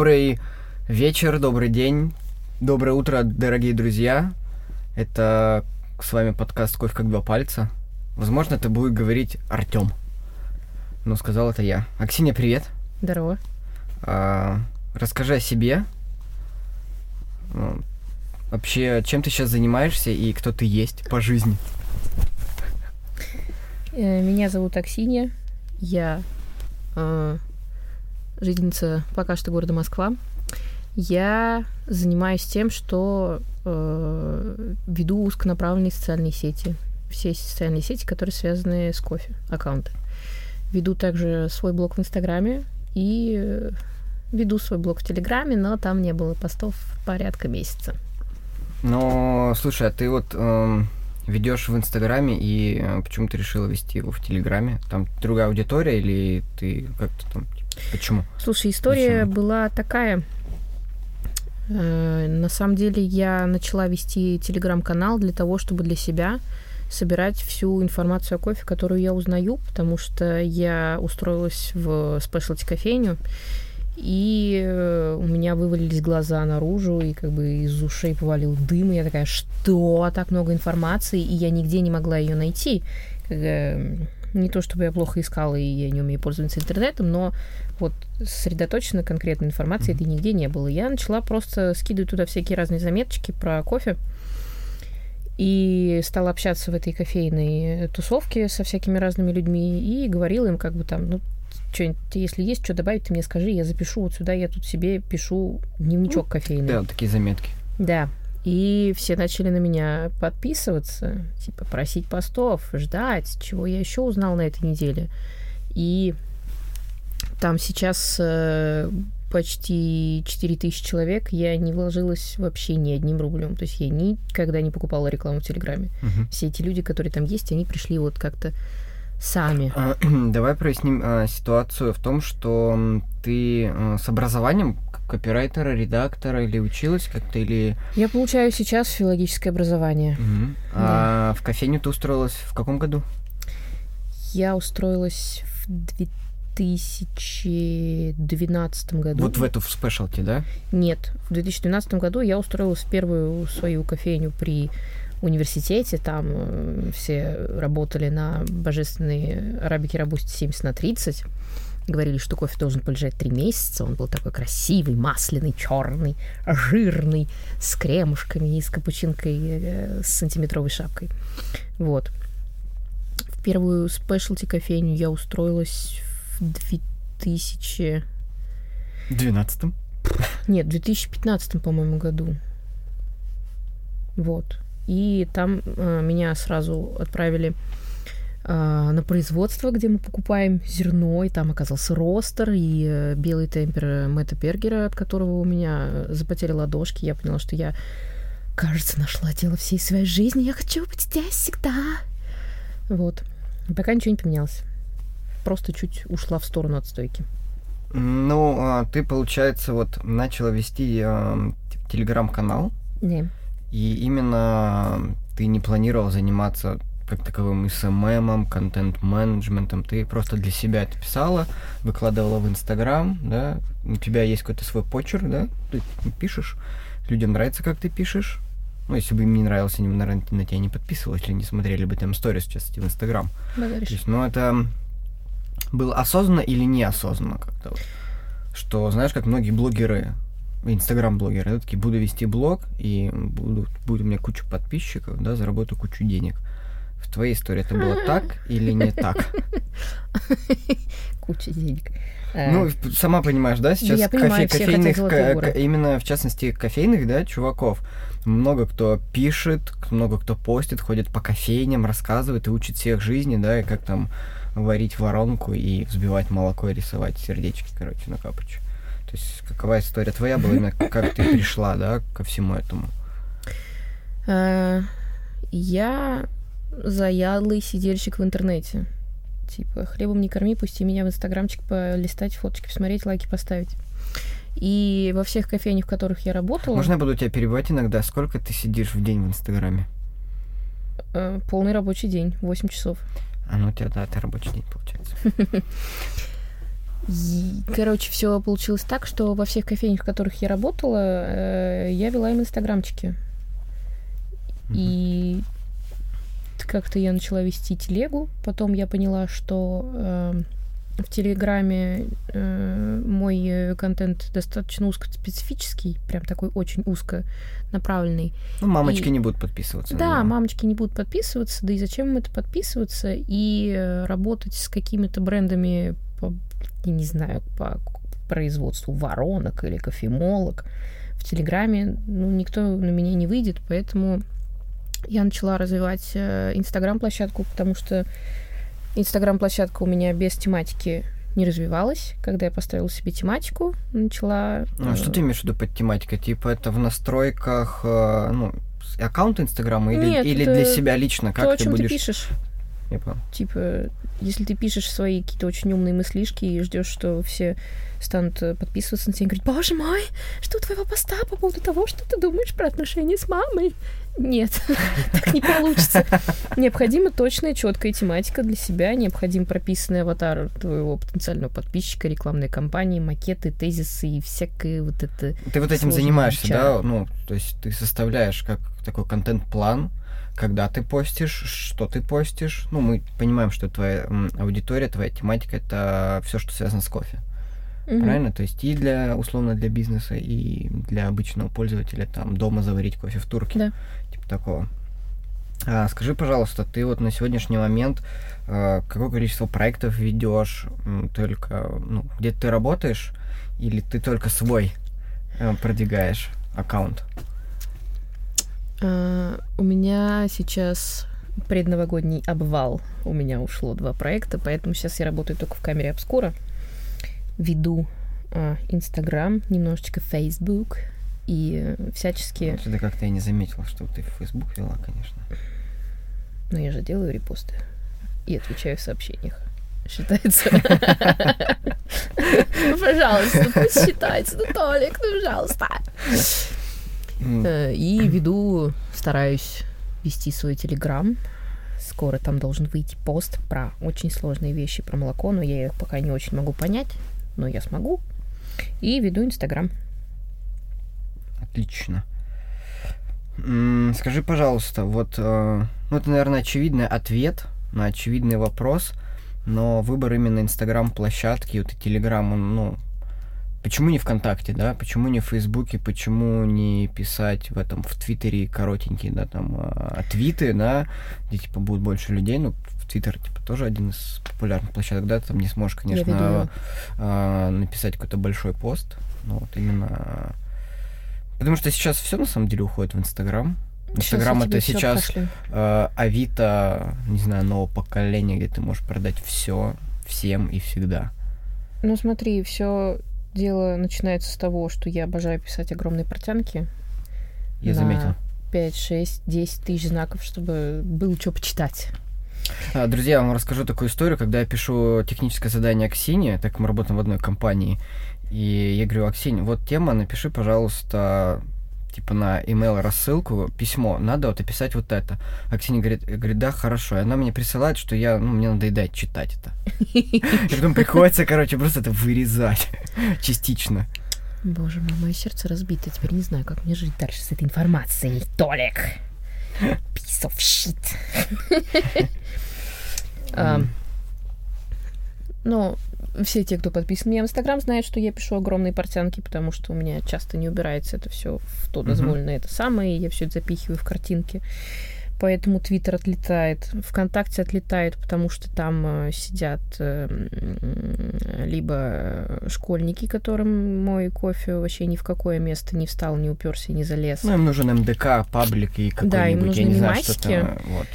Добрый вечер, добрый день, доброе утро, дорогие друзья. Это с вами подкаст «Кофе как два пальца». Возможно, это будет говорить Артем. Но сказал это я. Аксинья, привет. Здорово. А, расскажи о себе. Ну, Вообще, чем ты сейчас занимаешься и кто ты есть по жизни? Э, Меня зовут Аксинья. Я э, жительница пока что города Москва. Я занимаюсь тем, что э, веду узконаправленные социальные сети. Все социальные сети, которые связаны с кофе, аккаунты. Веду также свой блог в Инстаграме и э, веду свой блог в Телеграме, но там не было постов порядка месяца. Но, слушай, а ты вот ведешь в Инстаграме и э, почему ты решила вести его в Телеграме? Там другая аудитория или ты как-то там... типа, Почему? Слушай, история Зачем? была такая. Э, На самом деле я начала вести телеграм-канал для того, чтобы для себя собирать всю информацию о кофе, которую я узнаю, потому что я устроилась в спешлти кофейню, и э, у меня вывалились глаза наружу, и как бы из ушей повалил дым, и я такая, что так много информации, и я нигде не могла ее найти. Как, э, Не то чтобы я плохо искала, и я не умею пользоваться интернетом, но вот сосредоточенно конкретной информации этой нигде не было. Я начала просто скидывать туда всякие разные заметочки про кофе, и стала общаться в этой кофейной тусовке со всякими разными людьми и говорила им как бы там, ну, что-нибудь, если есть что добавить, ты мне скажи, я запишу вот сюда, я тут себе пишу дневничок кофейный. Да, такие заметки. Да. И все начали на меня подписываться, типа просить постов, ждать, чего я еще узнал на этой неделе. И там сейчас э, почти 4000 человек, я не вложилась вообще ни одним рублем. То есть я никогда не покупала рекламу в Телеграме. Мгм. Все эти люди, которые там есть, они пришли вот как-то сами. А, Давай проясним а, ситуацию в том, что ты а, с образованием копирайтера, редактора или училась как-то, или... Я получаю сейчас филологическое образование. Мгм. А в кофейню ты устроилась в каком году? Я устроилась в 2012 году. Вот в эту, в спешлти, да? Нет, в 2012 году я устроилась в первую свою кофейню при университете. Там э, все работали на божественной арабике рабусте 70 на 30. Говорили, что кофе должен полежать три месяца. Он был такой красивый, масляный, черный, жирный, с кремушками и с капучинкой э, с сантиметровой шапкой. Вот. В первую спешлти кофейню я устроилась в 2000... В 12 Нет, в 2015, по-моему, году. Вот. И там э, меня сразу отправили э, на производство, где мы покупаем зерно, и там оказался ростер и э, белый темпер Мэтта Бергера, от которого у меня э, запотели ладошки. Я поняла, что я, кажется, нашла дело всей своей жизни. Я хочу быть здесь всегда. Вот. Пока ничего не поменялось. Просто чуть ушла в сторону от стойки. Ну, а, ты, получается, вот начала вести т- телеграм-канал, Не. И именно ты не планировал заниматься как таковым СММом, контент-менеджментом, ты просто для себя это писала, выкладывала в Инстаграм, да, у тебя есть какой-то свой почерк, да, ты пишешь, людям нравится, как ты пишешь, ну, если бы им не нравилось, они бы, наверное, на тебя не подписывались или не смотрели бы там сторис, частности, в Инстаграм. То Базаришь. есть, ну, это было осознанно или неосознанно как-то вот. Что, знаешь, как многие блогеры, инстаграм-блогеры, да, такие, буду вести блог, и буду, будет у меня куча подписчиков, да, заработаю кучу денег. В твоей истории это было так или не так? Куча денег. Э, Ну, сама понимаешь, да, сейчас кофе- кофейных, именно в частности кофейных, да, чуваков, много кто пишет, много кто постит, ходит по кофейням, рассказывает и учит всех жизни, да, и как там варить воронку и взбивать молоко и рисовать сердечки, короче, на капучу. То есть какова история твоя была, именно как ты пришла, да, ко всему этому? Э, Я заядлый сидельщик в интернете. Типа, хлебом не корми, пусти меня в инстаграмчик полистать, фоточки посмотреть, лайки поставить. И во всех кофейнях, в которых я работала, Можно я буду тебя перебивать иногда? Сколько ты сидишь в день в Инстаграме? э, полный рабочий день, 8 часов. А ну у тебя, да, это рабочий день получается. И, короче, все получилось так, что во всех кофейнях, в которых я работала, э, я вела им инстаграмчики. И как-то я начала вести телегу, потом я поняла, что э, в Телеграме э, мой контент достаточно узкоспецифический, прям такой очень узко направленный. Ну, мамочки и... не будут подписываться. Да, наверное. мамочки не будут подписываться, да и зачем им это подписываться и э, работать с какими-то брендами по, я не знаю, по производству воронок или кофемолок в Телеграме, ну, никто на меня не выйдет, поэтому я начала развивать э, Инстаграм-площадку, потому что Инстаграм-площадка у меня без тематики не развивалась. Когда я поставила себе тематику, начала... А что ты имеешь в виду под тематикой? Типа это в настройках, э, ну, аккаунт Инстаграма или, Нет, или для себя лично? Как то, ты будешь... ты пишешь. Я понял. Типа, если ты пишешь свои какие-то очень умные мыслишки и ждешь, что все станут э, подписываться на тебя и говорить, боже мой, что у твоего поста по поводу того, что ты думаешь про отношения с мамой? Нет, так не получится. Необходима точная, четкая тематика для себя, необходим прописанный аватар твоего потенциального подписчика, рекламной кампании, макеты, тезисы и всякое вот это. Ты вот этим занимаешься, да? Ну, то есть ты составляешь как такой контент-план, когда ты постишь, что ты постишь. Ну, мы понимаем, что твоя аудитория, твоя тематика это все, что связано с кофе. Угу. Правильно? То есть и для, условно, для бизнеса, и для обычного пользователя там дома заварить кофе в турке. Да. Типа такого. А, скажи, пожалуйста, ты вот на сегодняшний момент а, какое количество проектов ведешь? Только, ну, где ты работаешь? Или ты только свой а, продвигаешь аккаунт? А, у меня сейчас предновогодний обвал. У меня ушло два проекта, поэтому сейчас я работаю только в камере обскура веду а, Инстаграм, немножечко Фейсбук и всячески... Ну, это как-то я не заметила, что ты в Фейсбук вела, конечно. Но я же делаю репосты и отвечаю в сообщениях. Считается? Ну, пожалуйста, пусть считается. Ну, Толик, ну, пожалуйста. Э, и веду, стараюсь вести свой телеграм, скоро там должен выйти пост про очень сложные вещи про молоко, но я их пока не очень могу понять но я смогу. И веду Инстаграм. Отлично. Скажи, пожалуйста, вот, э, ну это, наверное, очевидный ответ на очевидный вопрос, но выбор именно Инстаграм-площадки, вот и Телеграм, он, ну, почему не ВКонтакте, да, почему не в Фейсбуке, почему не писать в этом, в Твиттере коротенькие, да, там, а, твиты, да, где, типа, будет больше людей, ну, Твиттер, типа, тоже один из популярных площадок, да, ты там не сможешь, конечно, э, написать какой-то большой пост, но вот именно... Потому что сейчас все на самом деле уходит в Инстаграм. Инстаграм это сейчас э, Авито, не знаю, нового поколения, где ты можешь продать все, всем и всегда. Ну смотри, все дело начинается с того, что я обожаю писать огромные портянки. Я заметил. 5, 6, 10 тысяч знаков, чтобы было что почитать. А, друзья, я вам расскажу такую историю, когда я пишу техническое задание Аксине, так мы работаем в одной компании, и я говорю, Аксинь, вот тема, напиши, пожалуйста, типа на email рассылку, письмо, надо вот описать вот это. Аксинья говорит, говорит, да, хорошо. И она мне присылает, что я, ну, мне надоедает читать это. И потом приходится, короче, просто это вырезать частично. Боже мой, мое сердце разбито. Теперь не знаю, как мне жить дальше с этой информацией. Толик! Piece of shit. Ну, все те, кто подписан мне в Инстаграм, знают, что я пишу огромные портянки, потому что у меня часто не убирается это все в то дозволенное это самое, и я все это запихиваю в картинки. Поэтому Твиттер отлетает, ВКонтакте отлетает, потому что там э, сидят э, либо школьники, которым мой кофе вообще ни в какое место не встал, не уперся, не залез. Ну, им нужен МДК, паблик и какой-нибудь, да, им нужны я не знаю, что-то. Вот.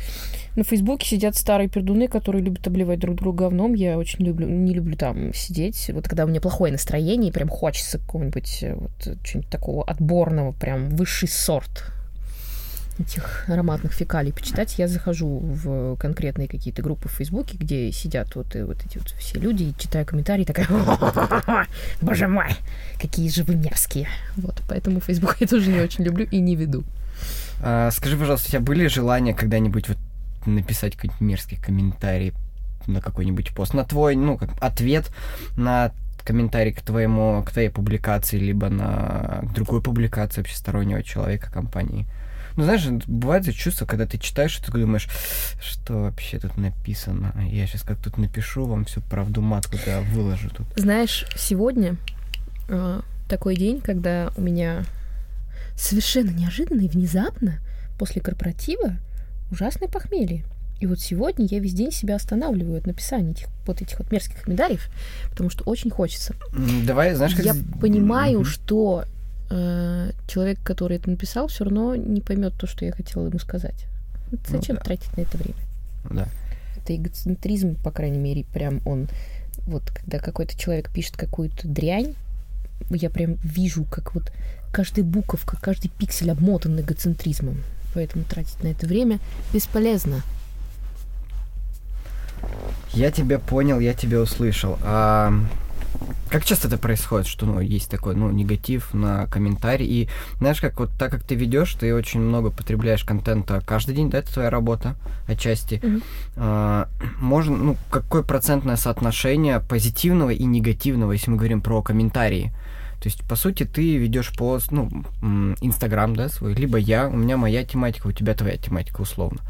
На Фейсбуке сидят старые пердуны, которые любят обливать друг друга говном. Я очень люблю, не люблю там сидеть. Вот когда у меня плохое настроение, и прям хочется какого-нибудь э, вот, чего-нибудь такого отборного, прям высший сорт этих ароматных фекалий почитать, я захожу в конкретные какие-то группы в Фейсбуке, где сидят вот, и вот эти вот все люди, и читаю комментарии, такая, боже мой, какие же вы мерзкие. Вот, поэтому Фейсбук я тоже не очень люблю и не веду. А, скажи, пожалуйста, у тебя были желания когда-нибудь вот написать какой-нибудь мерзкий комментарий на какой-нибудь пост, на твой, ну, как ответ на комментарий к твоему, к твоей публикации, либо на другую публикацию вообще стороннего человека компании. Ну, знаешь, бывает же чувство, когда ты читаешь, и ты думаешь, что вообще тут написано. Я сейчас как тут напишу вам всю правду матку, да, выложу тут. Знаешь, сегодня э, такой день, когда у меня совершенно неожиданно и внезапно после корпоратива ужасное похмелье. И вот сегодня я весь день себя останавливаю от написания этих вот этих вот мерзких комментариев, потому что очень хочется. Давай, знаешь, как... Я понимаю, mm-hmm. что э, человек, который это написал, все равно не поймет то, что я хотела ему сказать. Ну зачем ну, да. тратить на это время? Да. Это эгоцентризм, по крайней мере, прям он... Вот когда какой-то человек пишет какую-то дрянь, я прям вижу, как вот каждая буковка, каждый пиксель обмотан эгоцентризмом. Поэтому тратить на это время бесполезно. Я тебя понял, я тебя услышал. А как часто это происходит, что ну, есть такой ну, негатив на комментарий? И знаешь, как вот так как ты ведешь, ты очень много потребляешь контента каждый день, да, это твоя работа отчасти. Mm-hmm. А, можно, ну, какое процентное соотношение позитивного и негативного, если мы говорим про комментарии? То есть, по сути, ты ведешь пост, ну, Инстаграм, да, свой, либо я, у меня моя тематика, у тебя твоя тематика, условно.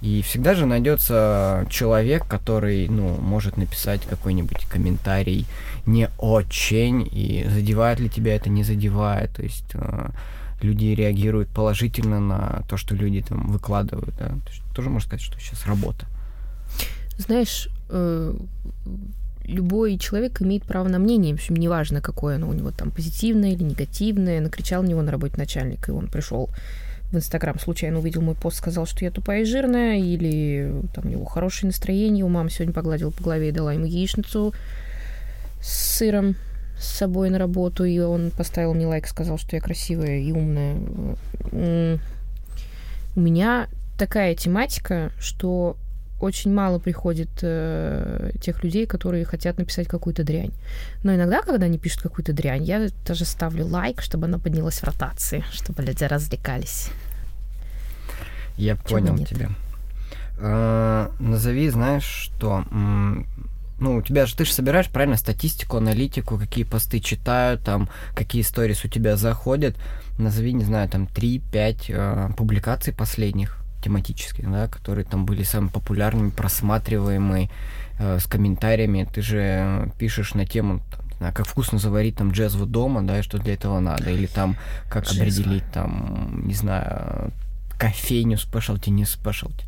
И всегда же найдется человек, который, ну, может написать какой-нибудь комментарий не очень, и задевает ли тебя это, не задевает. То есть э, люди реагируют положительно на то, что люди там выкладывают. Да? То есть, тоже можно сказать, что сейчас работа. Знаешь, э, любой человек имеет право на мнение, в общем, неважно, какое оно у него там позитивное или негативное. Накричал на него на работе начальник, и он пришел в Инстаграм случайно увидел мой пост, сказал, что я тупая и жирная, или там у него хорошее настроение, у мамы сегодня погладила по голове и дала ему яичницу с сыром с собой на работу, и он поставил мне лайк, сказал, что я красивая и умная. У меня такая тематика, что очень мало приходит э, тех людей, которые хотят написать какую-то дрянь. Но иногда, когда они пишут какую-то дрянь, я даже ставлю лайк, чтобы она поднялась в ротации, чтобы люди развлекались. Я Чего понял нет? тебя. Э, назови, знаешь, что ну, у тебя же, ты же собираешь, правильно, статистику, аналитику, какие посты читают, там, какие сторис у тебя заходят. Назови, не знаю, там, 3-5 э, публикаций последних тематических, да, которые там были самыми популярными, просматриваемые, э, с комментариями. Ты же пишешь на тему, там, не знаю, как вкусно заварить там джезву дома, да, и что для этого надо, или там, как Джезва. определить там, не знаю, кофейню спешлти, не спешлти.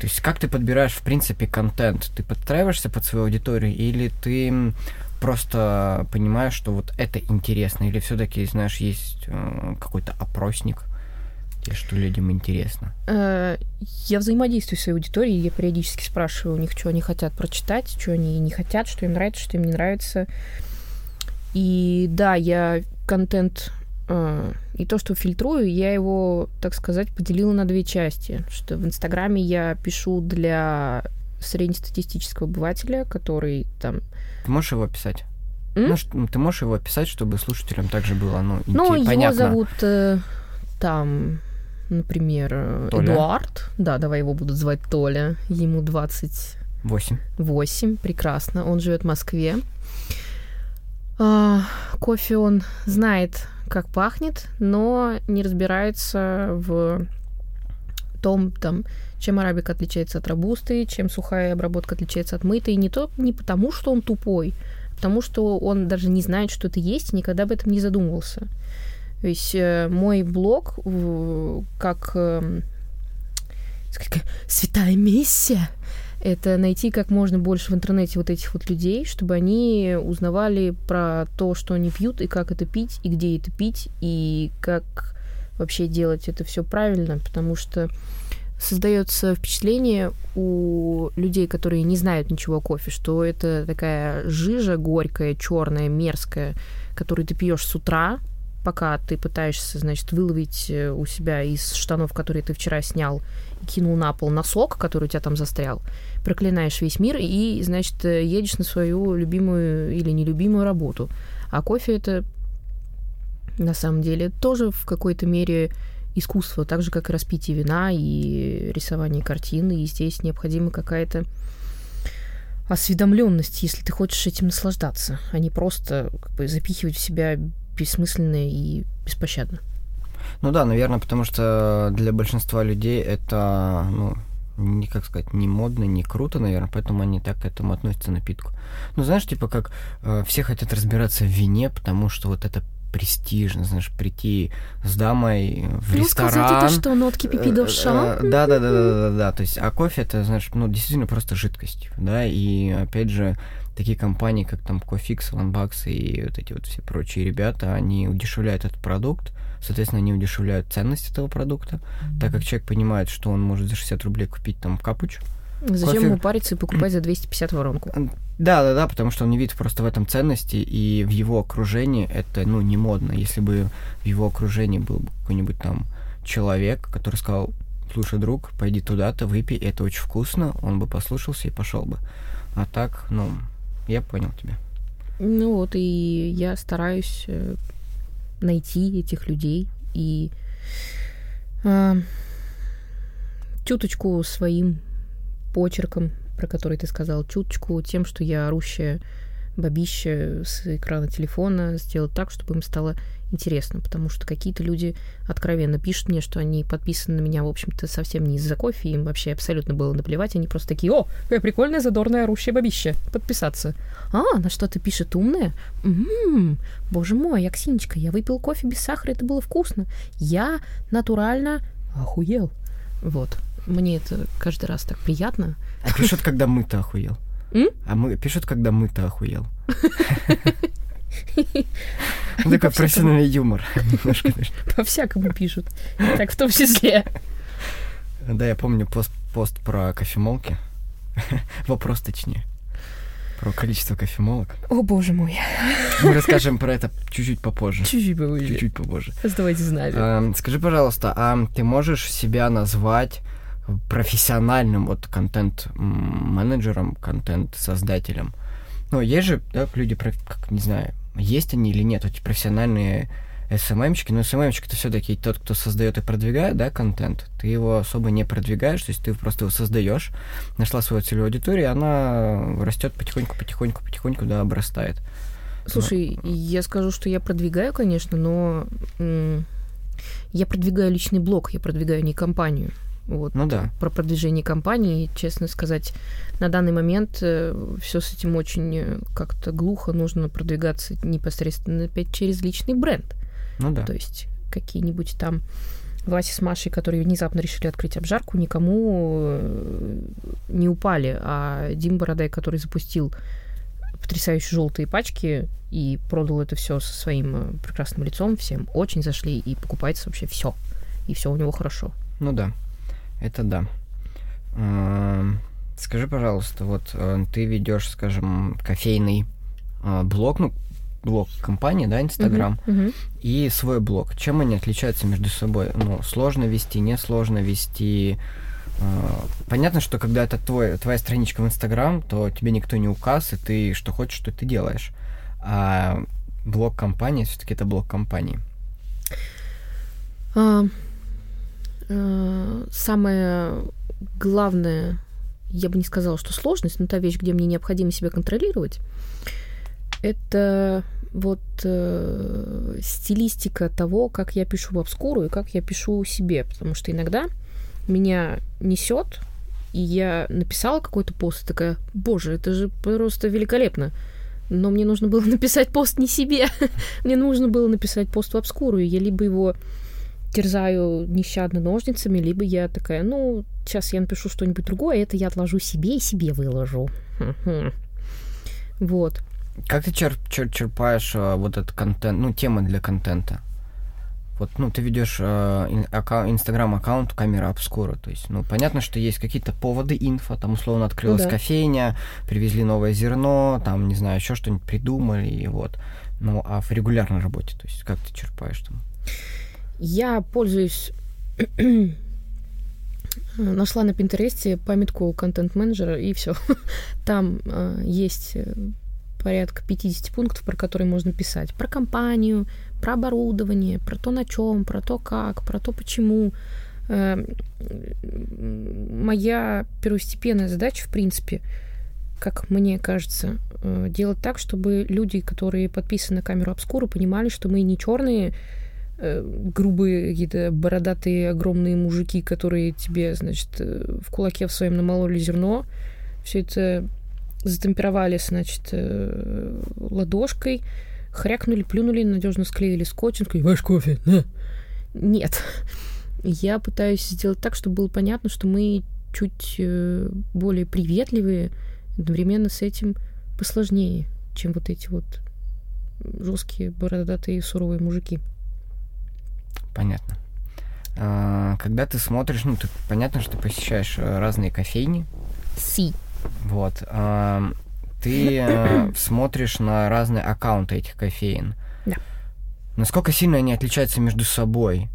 То есть как ты подбираешь, в принципе, контент? Ты подстраиваешься под свою аудиторию или ты просто понимаешь, что вот это интересно? Или все-таки, знаешь, есть э, какой-то опросник, что людям интересно? Э, я взаимодействую с своей аудиторией, я периодически спрашиваю у них, что они хотят прочитать, что они не хотят, что им нравится, что им не нравится. И да, я контент а, и то, что фильтрую, я его, так сказать, поделила на две части. Что в Инстаграме я пишу для среднестатистического обывателя, который там... Ты можешь его описать? М? Ну, ты можешь его описать, чтобы слушателям также было, ну, Ну, его понятно. зовут э, там, например, э, Толя. Эдуард. Да, давай его будут звать Толя. Ему 28. 8, прекрасно. Он живет в Москве. А, кофе он знает как пахнет, но не разбирается в том, там, чем арабика отличается от робусты, чем сухая обработка отличается от мытой. Не, то, не потому, что он тупой, а потому что он даже не знает, что это есть, и никогда об этом не задумывался. То есть э, мой блог э, как э, святая миссия это найти как можно больше в интернете вот этих вот людей, чтобы они узнавали про то, что они пьют, и как это пить, и где это пить, и как вообще делать это все правильно, потому что создается впечатление у людей, которые не знают ничего о кофе, что это такая жижа горькая, черная, мерзкая, которую ты пьешь с утра, пока ты пытаешься, значит, выловить э, у себя из штанов, которые ты вчера снял, кинул на пол носок, который у тебя там застрял, проклинаешь весь мир и, значит, э, едешь на свою любимую или нелюбимую работу. А кофе это на самом деле тоже в какой-то мере искусство, так же, как и распитие вина и рисование картин, и здесь необходима какая-то осведомленность, если ты хочешь этим наслаждаться, а не просто как бы, запихивать в себя бессмысленно и беспощадно. Ну да, наверное, потому что для большинства людей это, ну, не, как сказать, не модно, не круто, наверное, поэтому они так к этому относятся напитку. Ну, знаешь, типа как э, все хотят разбираться в вине, потому что вот это престижно, знаешь, прийти с дамой в ну, ресторан. сказать это что, нотки пипидов Да, да, да, да, да, да, то есть, а кофе это, знаешь, ну, действительно просто жидкость, да, и, опять же, такие компании, как там Кофикс, Ланбакс и вот эти вот все прочие ребята, они удешевляют этот продукт, соответственно, они удешевляют ценность этого продукта, mm-hmm. так как человек понимает, что он может за 60 рублей купить там капуч, Зачем кофе... ему париться и покупать за 250 воронку? Да, да, да, потому что он не видит просто в этом ценности, и в его окружении это, ну, не модно. Если бы в его окружении был какой-нибудь там человек, который сказал, слушай, друг, пойди туда-то, выпей, это очень вкусно, он бы послушался и пошел бы. А так, ну, я понял тебя. Ну вот, и я стараюсь э, найти этих людей и э, чуточку своим почерком, про который ты сказал, чуточку тем, что я орущая бабище с экрана телефона, сделать так, чтобы им стало интересно, потому что какие-то люди откровенно пишут мне, что они подписаны на меня, в общем-то, совсем не из-за кофе, им вообще абсолютно было наплевать, они просто такие, о, какая прикольная задорная орущая бабище, подписаться. А, на что ты пишет умная? М-м-м, боже мой, Аксинечка, я выпил кофе без сахара, это было вкусно. Я натурально охуел. Вот. Мне это каждый раз так приятно. А пишут, когда мы-то охуел. А мы пишут, когда мы-то охуел. Такой профессиональный юмор. По-всякому пишут. Так в том числе. Да, я помню пост, пост про кофемолки. Вопрос точнее. Про количество кофемолок. О, боже мой. Мы расскажем про это чуть-чуть попозже. Чуть-чуть попозже. Чуть-чуть попозже. Оставайтесь с нами. скажи, пожалуйста, а ты можешь себя назвать профессиональным вот контент-менеджером, контент-создателем. Ну, есть же, да, люди, как, не знаю, есть они или нет, эти профессиональные СММщики, но СММщик это все-таки тот, кто создает и продвигает, да, контент. Ты его особо не продвигаешь, то есть ты просто его создаешь, нашла свою целевую аудиторию, и она растет потихоньку, потихоньку, потихоньку, да, обрастает. Слушай, но... я скажу, что я продвигаю, конечно, но я продвигаю личный блог, я продвигаю не компанию. Вот, ну да. Про продвижение компании, честно сказать, на данный момент э, все с этим очень э, как-то глухо. Нужно продвигаться непосредственно опять через личный бренд. Ну да. То есть какие-нибудь там Вася с Машей, которые внезапно решили открыть обжарку, никому э, не упали. А Дим Бородай, который запустил потрясающие желтые пачки и продал это все со своим прекрасным лицом, всем очень зашли и покупается вообще все. И все у него хорошо. Ну да. Это да. Скажи, пожалуйста, вот э, ты ведешь, скажем, кофейный э, блог, ну, блог компании, да, Инстаграм, uh-huh, uh-huh. и свой блог. Чем они отличаются между собой? Ну, сложно вести, несложно вести. Э, понятно, что когда это твой, твоя страничка в Инстаграм, то тебе никто не указ, и ты что хочешь, что ты делаешь. А блог компании, все-таки это блог компании. Uh, самое главное, я бы не сказала, что сложность, но та вещь, где мне необходимо себя контролировать, это вот э, стилистика того, как я пишу в обскуру и как я пишу себе, потому что иногда меня несет, и я написала какой-то пост, и такая, боже, это же просто великолепно. Но мне нужно было написать пост не себе, мне нужно было написать пост в обскуру, и я либо его терзаю нещадно ножницами, либо я такая, ну, сейчас я напишу что-нибудь другое, это я отложу себе и себе выложу. Вот. Как ты черп, черп, черпаешь uh, вот этот контент, ну, темы для контента? Вот, ну, ты ведешь э, инстаграм-аккаунт камера обскура, то есть, ну, понятно, что есть какие-то поводы инфо, там, условно, открылась ну, да. кофейня, привезли новое зерно, там, не знаю, еще что-нибудь придумали, и вот. Ну, а в регулярной работе, то есть, как ты черпаешь там? Я пользуюсь нашла на Пинтересте памятку контент-менеджера, и все. Там э, есть э, порядка 50 пунктов, про которые можно писать. Про компанию, про оборудование, про то, на чем, про то, как, про то, почему. Э, моя первостепенная задача, в принципе, как мне кажется, э, делать так, чтобы люди, которые подписаны на камеру обскуру, понимали, что мы не черные грубые какие-то бородатые огромные мужики, которые тебе, значит, э, в кулаке в своем намололи зерно, все это затемперовали, значит, ладошкой, хрякнули, плюнули, надежно склеили скотчем, сказали, ваш кофе, на. Нет. Я пытаюсь сделать так, чтобы было понятно, что мы чуть более приветливые, одновременно с этим посложнее, чем вот эти вот жесткие, бородатые, суровые мужики. Понятно. А, когда ты смотришь, ну, ты, понятно, что ты посещаешь э, разные кофейни. Си. Вот. А, ты э, смотришь на разные аккаунты этих кофеин. Да. Насколько сильно они отличаются между собой?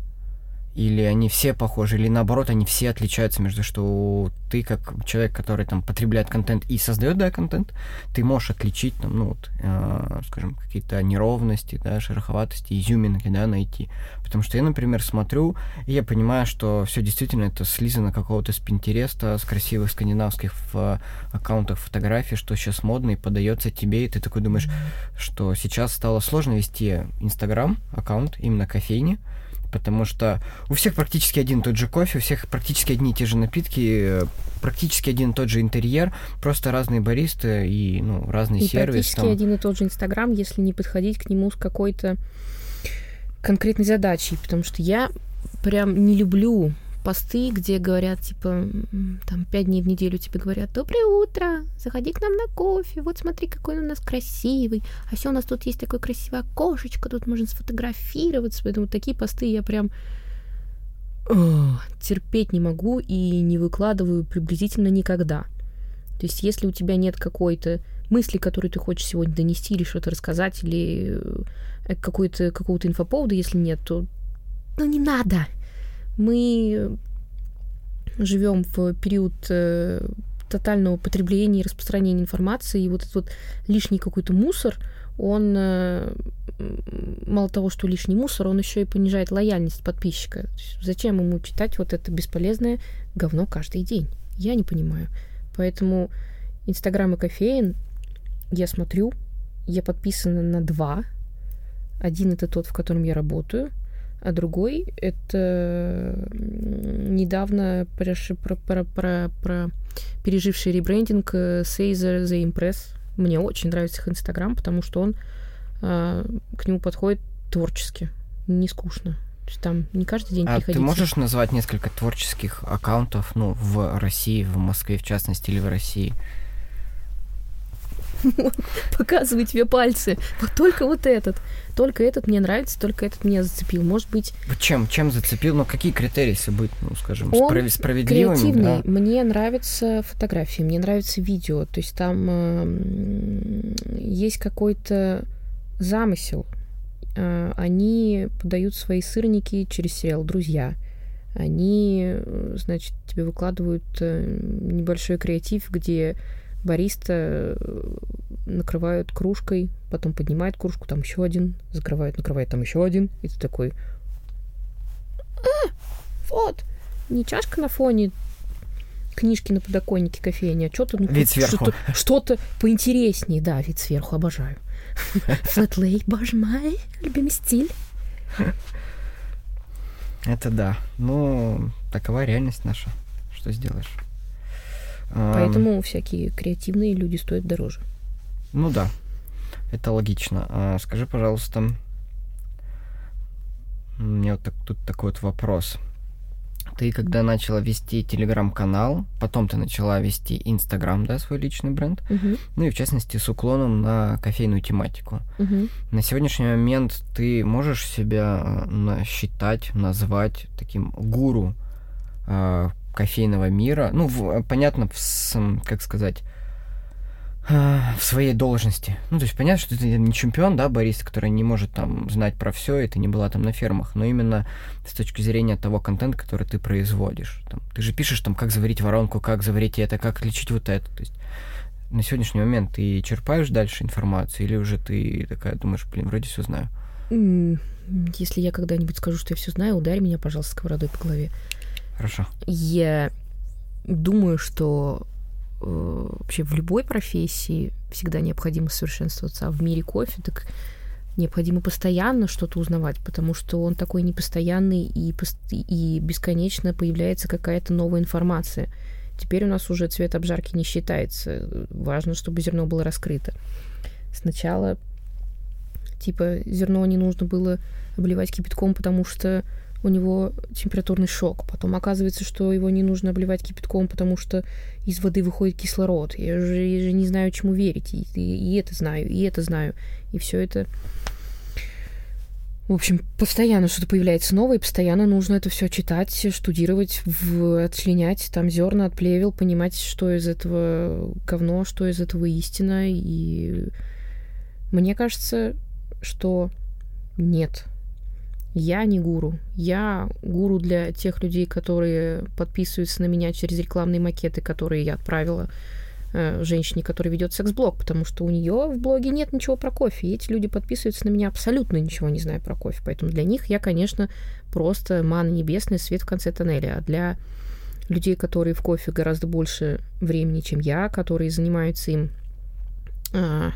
Или они все похожи, или наоборот, они все отличаются между, что ты как человек, который там потребляет контент и создает, да, контент, ты можешь отличить там, ну вот, э, скажем, какие-то неровности, да, шероховатости, изюминки, да, найти. Потому что я, например, смотрю, и я понимаю, что все действительно это слизано какого-то с Пинтереста, с красивых скандинавских в аккаунтах фотографий, что сейчас модно и подается тебе, и ты такой думаешь, что сейчас стало сложно вести Инстаграм аккаунт именно кофейни, потому что у всех практически один и тот же кофе, у всех практически одни и те же напитки, практически один и тот же интерьер, просто разные баристы и ну, разный и сервис. практически там... один и тот же Инстаграм, если не подходить к нему с какой-то конкретной задачей, потому что я прям не люблю посты, где говорят, типа, там, пять дней в неделю тебе говорят, доброе утро, заходи к нам на кофе, вот смотри, какой он у нас красивый, а все у нас тут есть такое красивое окошечко, тут можно сфотографироваться, поэтому такие посты я прям о, терпеть не могу и не выкладываю приблизительно никогда. То есть, если у тебя нет какой-то мысли, которую ты хочешь сегодня донести или что-то рассказать, или э, какой-то, какого-то инфоповода, если нет, то ну не надо, мы живем в период э, тотального потребления и распространения информации, и вот этот вот лишний какой-то мусор, он э, мало того, что лишний мусор, он еще и понижает лояльность подписчика. Зачем ему читать вот это бесполезное говно каждый день? Я не понимаю. Поэтому Инстаграм и кофеин я смотрю, я подписана на два. Один это тот, в котором я работаю, а другой это недавно про, про, про, про, про переживший ребрендинг Сейзер The Impress. Мне очень нравится их Инстаграм, потому что он а, к нему подходит творчески, не скучно. Там не каждый день а приходить. ты можешь назвать несколько творческих аккаунтов, ну, в России, в Москве в частности, или в России? показывай тебе пальцы. Вот только вот этот. Только этот мне нравится, только этот меня зацепил. Может быть... Чем? Чем зацепил? Ну, какие критерии, если быть, ну, скажем, Он справ- справедливыми? креативный. Да? Мне нравятся фотографии, мне нравится видео. То есть там э, есть какой-то замысел. Э, они подают свои сырники через сериал «Друзья». Они, э, значит, тебе выкладывают э, небольшой креатив, где бариста э, накрывают кружкой, потом поднимает кружку, там еще один, закрывает, накрывает там еще один, и ты такой, а, вот, не чашка на фоне книжки на подоконнике кофейни, а что-то... Ну, вид сверху. Что-то, что-то поинтереснее, да, вид сверху, обожаю. Флетлей, боже мой, любимый стиль. Это да. Ну, такова реальность наша. Что сделаешь? Поэтому всякие креативные люди стоят дороже. Ну да, это логично. А, скажи, пожалуйста, у меня вот так, тут такой вот вопрос. Ты когда начала вести телеграм-канал, потом ты начала вести Инстаграм, да, свой личный бренд, угу. ну и в частности с уклоном на кофейную тематику. Угу. На сегодняшний момент ты можешь себя а, считать, назвать таким гуру э, кофейного мира. Ну, в, понятно, в, как сказать, а, в своей должности. Ну, то есть понятно, что ты не чемпион, да, бариста, который не может там знать про все, и ты не была там на фермах, но именно с точки зрения того контента, который ты производишь. Там, ты же пишешь там, как заварить воронку, как заварить это, как отличить вот это. То есть на сегодняшний момент ты черпаешь дальше информацию, или уже ты такая думаешь, блин, вроде все знаю? Если я когда-нибудь скажу, что я все знаю, ударь меня, пожалуйста, сковородой по голове. Хорошо. Я думаю, что вообще в любой профессии всегда необходимо совершенствоваться, а в мире кофе так необходимо постоянно что-то узнавать, потому что он такой непостоянный и, и бесконечно появляется какая-то новая информация. Теперь у нас уже цвет обжарки не считается. Важно, чтобы зерно было раскрыто. Сначала, типа, зерно не нужно было обливать кипятком, потому что у него температурный шок. Потом оказывается, что его не нужно обливать кипятком, потому что из воды выходит кислород. Я же, я же не знаю, чему верить. И, и, и это знаю, и это знаю. И все это... В общем, постоянно что-то появляется новое, и постоянно нужно это все читать, штудировать, в, отчленять там зерна от плевел, понимать, что из этого говно, что из этого истина. И мне кажется, что нет, я не гуру. Я гуру для тех людей, которые подписываются на меня через рекламные макеты, которые я отправила э, женщине, которая ведет секс-блог, потому что у нее в блоге нет ничего про кофе. И эти люди подписываются на меня абсолютно ничего не зная про кофе. Поэтому для них я, конечно, просто мана небесный свет в конце тоннеля. А для людей, которые в кофе гораздо больше времени, чем я, которые занимаются им э,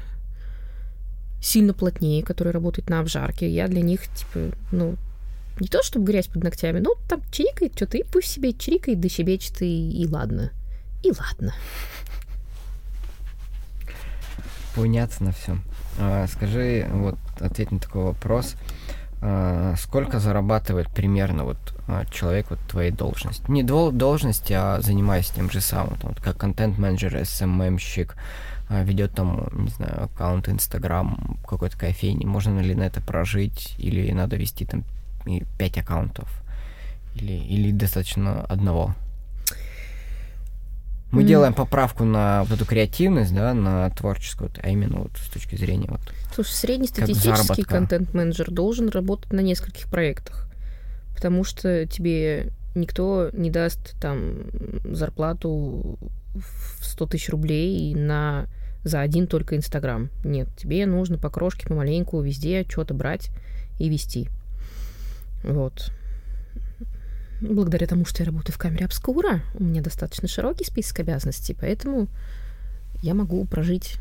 сильно плотнее, которые работают на обжарке. Я для них, типа, ну, не то чтобы грязь под ногтями, но там чирикает что-то, и пусть себе чирикает, да щебечет, и, и ладно. И ладно. Понятно все. А, скажи, вот, ответь на такой вопрос. А, сколько зарабатывает примерно вот а, человек вот твоей должности? Не должности, а занимаясь тем же самым, вот, как контент-менеджер, SMM-щик, а, ведет там, не знаю, аккаунт Инстаграм какой-то кофейни, можно ли на это прожить, или надо вести там пять аккаунтов, или, или достаточно одного? Мы mm. делаем поправку на вот эту креативность, да, на творческую, а именно вот с точки зрения вот. Слушай, среднестатистический контент-менеджер должен работать на нескольких проектах, потому что тебе никто не даст там зарплату в 100 тысяч рублей на за один только Инстаграм. Нет, тебе нужно по крошке, помаленьку, везде что-то брать и вести. Вот. Благодаря тому, что я работаю в камере обскура, у меня достаточно широкий список обязанностей, поэтому я могу прожить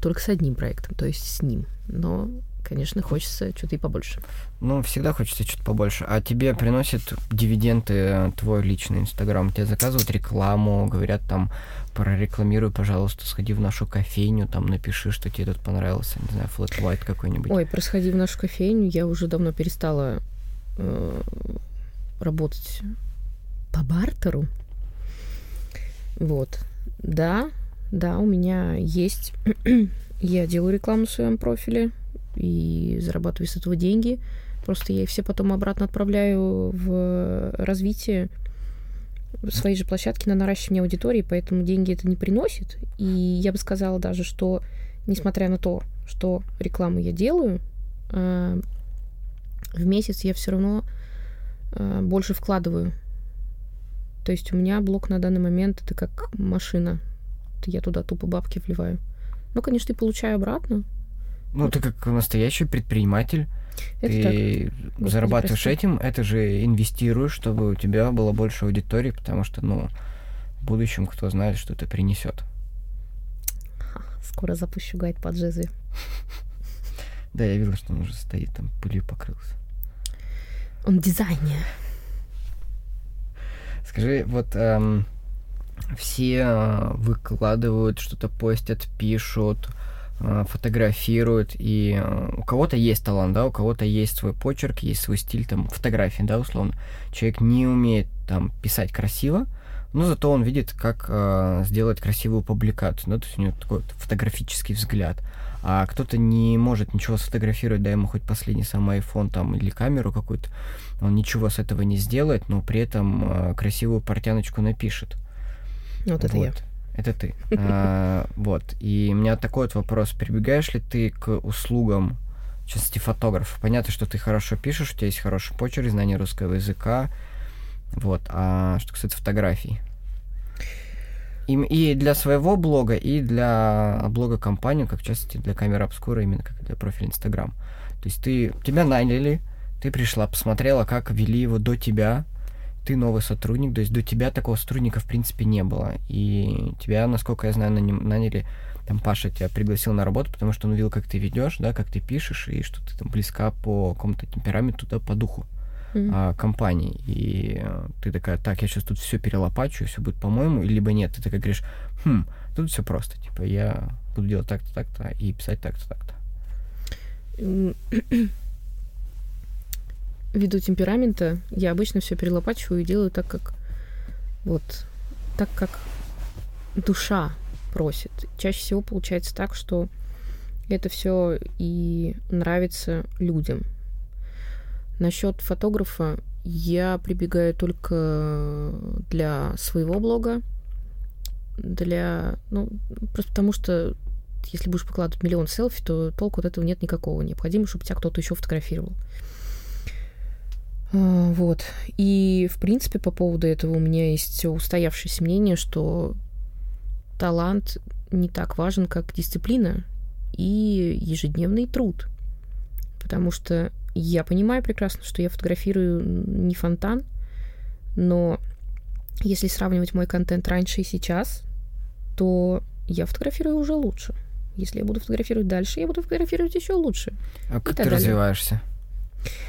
только с одним проектом, то есть с ним. Но конечно, хочется что-то и побольше. Ну, всегда хочется что-то побольше. А тебе приносят дивиденды э, твой личный Инстаграм? Тебе заказывают рекламу, говорят там, прорекламируй, пожалуйста, сходи в нашу кофейню, там напиши, что тебе тут понравился, не знаю, флэт white какой-нибудь. Ой, про сходи в нашу кофейню я уже давно перестала э, работать по бартеру. Вот. Да, да, у меня есть... я делаю рекламу в своем профиле, и зарабатываю с этого деньги. Просто я их все потом обратно отправляю в развитие своей же площадки на наращивание аудитории, поэтому деньги это не приносит. И я бы сказала даже, что несмотря на то, что рекламу я делаю, э, в месяц я все равно э, больше вкладываю. То есть у меня блок на данный момент это как машина. Я туда тупо бабки вливаю. Ну, конечно, и получаю обратно, ну, ты как настоящий предприниматель, это ты так. зарабатываешь прости. этим, это же инвестируешь, чтобы у тебя было больше аудитории, потому что, ну, в будущем кто знает, что это принесет. Скоро запущу гайд по джезве. Да, я видел, что он уже стоит, там пылью покрылся. Он дизайнер. Скажи, вот эм, все э, выкладывают, что-то постят, пишут, Э, фотографирует, и э, у кого-то есть талант, да, у кого-то есть свой почерк, есть свой стиль, там, фотографии, да, условно. Человек не умеет, там, писать красиво, но зато он видит, как э, сделать красивую публикацию, да, то есть у него такой вот фотографический взгляд. А кто-то не может ничего сфотографировать, да, ему хоть последний самый iPhone там или камеру какую-то, он ничего с этого не сделает, но при этом э, красивую портяночку напишет. Вот это вот. я. Это ты. А, вот. И у меня такой вот вопрос. Прибегаешь ли ты к услугам, в частности, фотографа? Понятно, что ты хорошо пишешь, у тебя есть хороший почерк, знание русского языка. Вот. А что касается фотографий? И, и для своего блога, и для блога компании, как в частности для камеры обскура, именно как для профиля Инстаграм. То есть ты, тебя наняли, ты пришла, посмотрела, как вели его до тебя, ты новый сотрудник, то есть до тебя такого сотрудника в принципе не было. И тебя, насколько я знаю, наняли, там Паша тебя пригласил на работу, потому что он увидел, как ты ведешь, да, как ты пишешь, и что ты там близка по какому-то темпераменту, да, по духу mm-hmm. а, компании. И э, ты такая, так, я сейчас тут все перелопачу, все будет по-моему, либо нет, ты такая говоришь, хм, тут все просто, типа, я буду делать так-то, так-то, и писать так-то, так-то. Ввиду темперамента я обычно все перелопачиваю и делаю так, как вот так, как душа просит. Чаще всего получается так, что это все и нравится людям. Насчет фотографа я прибегаю только для своего блога, для, ну, просто потому что если будешь покладывать миллион селфи, то толку от этого нет никакого. Необходимо, чтобы тебя кто-то еще фотографировал. Вот. И, в принципе, по поводу этого у меня есть устоявшееся мнение, что талант не так важен, как дисциплина и ежедневный труд. Потому что я понимаю прекрасно, что я фотографирую не фонтан, но если сравнивать мой контент раньше и сейчас, то я фотографирую уже лучше. Если я буду фотографировать дальше, я буду фотографировать еще лучше. А как ты далее. развиваешься?